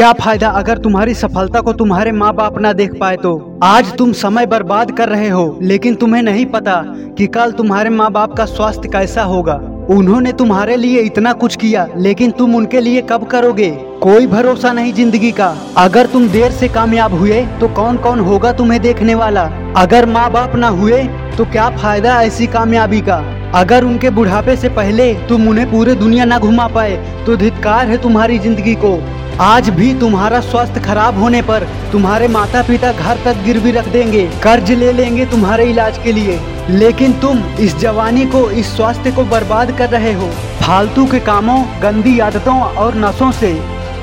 क्या फ़ायदा अगर तुम्हारी सफलता को तुम्हारे माँ बाप ना देख पाए तो? आज तुम समय बर्बाद कर रहे हो, लेकिन तुम्हें नहीं पता कि कल तुम्हारे माँ बाप का स्वास्थ्य कैसा होगा। उन्होंने तुम्हारे लिए इतना कुछ किया, लेकिन तुम उनके लिए कब करोगे? कोई भरोसा नहीं ज़िंदगी का। अगर तुम देर से कामयाब हुए तो कौन कौन होगा तुम्हें देखने वाला? अगर माँ बाप ना हुए तो क्या फ़ायदा ऐसी कामयाबी का? अगर उनके बुढ़ापे से पहले तुम उन्हें पूरे दुनिया ना घुमा पाए तो धिक्कार है तुम्हारी ज़िंदगी को। आज भी तुम्हारा स्वास्थ्य खराब होने पर तुम्हारे माता पिता घर तक गिरवी रख देंगे। कर्ज ले लेंगे तुम्हारे इलाज के लिए। लेकिन तुम इस जवानी को, इस स्वास्थ्य को बर्बाद कर रहे हो। फालतू के कामों, गंदी आदतों और नशों से।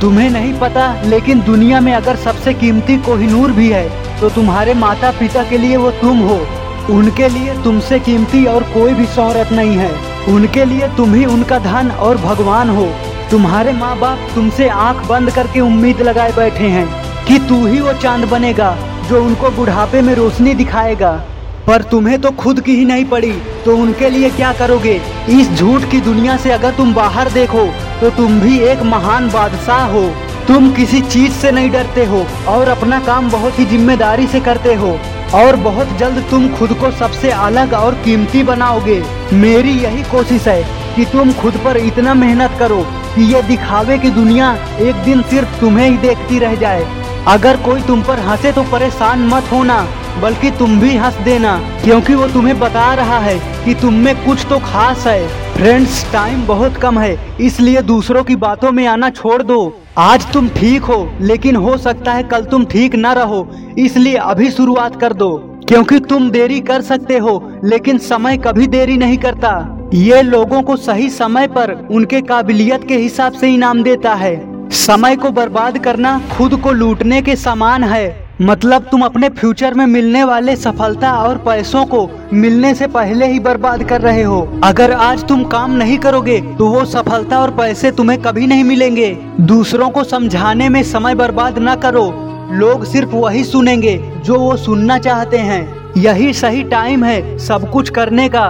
तुम्हें नहीं पता, लेकिन दुनिया में अगर सबसे कीमती कोहिनूर भी है तो तुम्हारे माता पिता के लिए वो तुम हो। उनके लिए तुमसे कीमती और कोई भी शोहरत नहीं है। उनके लिए तुम ही उनका धन और भगवान हो। तुम्हारे माँ बाप तुमसे आँख बंद करके उम्मीद लगाए बैठे हैं कि तू ही वो चाँद बनेगा जो उनको बुढ़ापे में रोशनी दिखाएगा। पर तुम्हें तो खुद की ही नहीं पड़ी तो उनके लिए क्या करोगे? इस झूठ की दुनिया से अगर तुम बाहर देखो तो तुम भी एक महान बादशाह हो। तुम किसी चीज़ से नहीं डरते हो और अपना काम बहुत ही ज़िम्मेदारी से करते हो। और बहुत जल्द तुम खुद को सबसे अलग और कीमती बनाओगे। मेरी यही कोशिश है कि तुम खुद पर इतना मेहनत करो कि ये दिखावे की दुनिया एक दिन सिर्फ़ तुम्हें ही देखती रह जाए। अगर कोई तुम पर हंसे तो परेशान मत होना, बल्कि तुम भी हंस देना, क्योंकि वो तुम्हें बता रहा है कि तुम में कुछ तो खास है। फ्रेंड्स टाइम बहुत कम है, इसलिए दूसरों की बातों में आना छोड़ दो। आज तुम ठीक हो, लेकिन हो सकता है कल तुम ठीक न रहो, इसलिए अभी शुरुआत कर दो। क्योंकि तुम देरी कर सकते हो, लेकिन समय कभी देरी नहीं करता। ये लोगों को सही समय पर उनके काबिलियत के हिसाब से इनाम देता है। समय को बर्बाद करना खुद को लूटने के समान है। मतलब तुम अपने फ्यूचर में मिलने वाले सफलता और पैसों को मिलने से पहले ही बर्बाद कर रहे हो। अगर आज तुम काम नहीं करोगे तो वो सफलता और पैसे तुम्हें कभी नहीं मिलेंगे। दूसरों को समझाने में समय बर्बाद न करो। लोग सिर्फ़ वही सुनेंगे जो वो सुनना चाहते हैं। यही सही टाइम है सब कुछ करने का,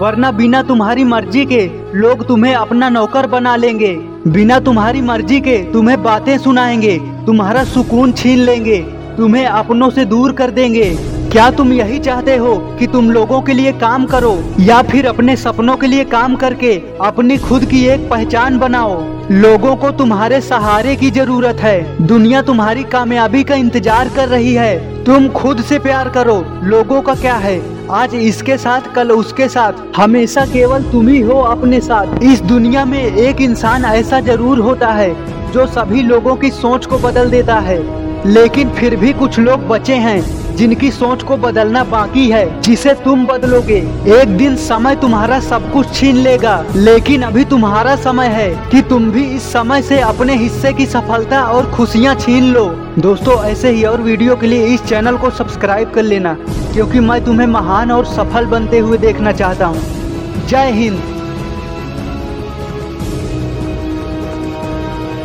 वरना बिना तुम्हारी मर्ज़ी के लोग तुम्हें अपना नौकर बना लेंगे। बिना तुम्हारी मर्ज़ी के तुम्हें बातें सुनाएँगे, तुम्हारा सुकून छीन लेंगे। तुम्हें अपनों से दूर कर देंगे। क्या तुम यही चाहते हो कि तुम लोगों के लिए काम करो, या फिर अपने सपनों के लिए काम करके अपनी खुद की एक पहचान बनाओ? लोगों को तुम्हारे सहारे की ज़रूरत है। दुनिया तुम्हारी कामयाबी का इंतज़ार कर रही है। तुम खुद से प्यार करो, लोगों का क्या है? आज इसके साथ, कल उसके साथ। हमेशा केवल तुम ही हो अपने साथ। इस दुनिया में एक इंसान ऐसा ज़रूर होता है, जो सभी लोगों की सोच को बदल देता है। लेकिन फिर भी कुछ लोग बचे हैं, जिनकी सोच को बदलना बाकी है। जिसे तुम बदलोगे, एक दिन समय तुम्हारा सब कुछ छीन लेगा। लेकिन अभी तुम्हारा समय है कि तुम भी इस समय से अपने हिस्से की सफलता और खुशियाँ छीन लो। दोस्तों, ऐसे ही और वीडियो के लिए इस चैनल को सब्सक्राइब कर लेना, क्योंकि मैं तुम्हें महान और सफल बनते हुए देखना चाहता हूँ। जय हिंद।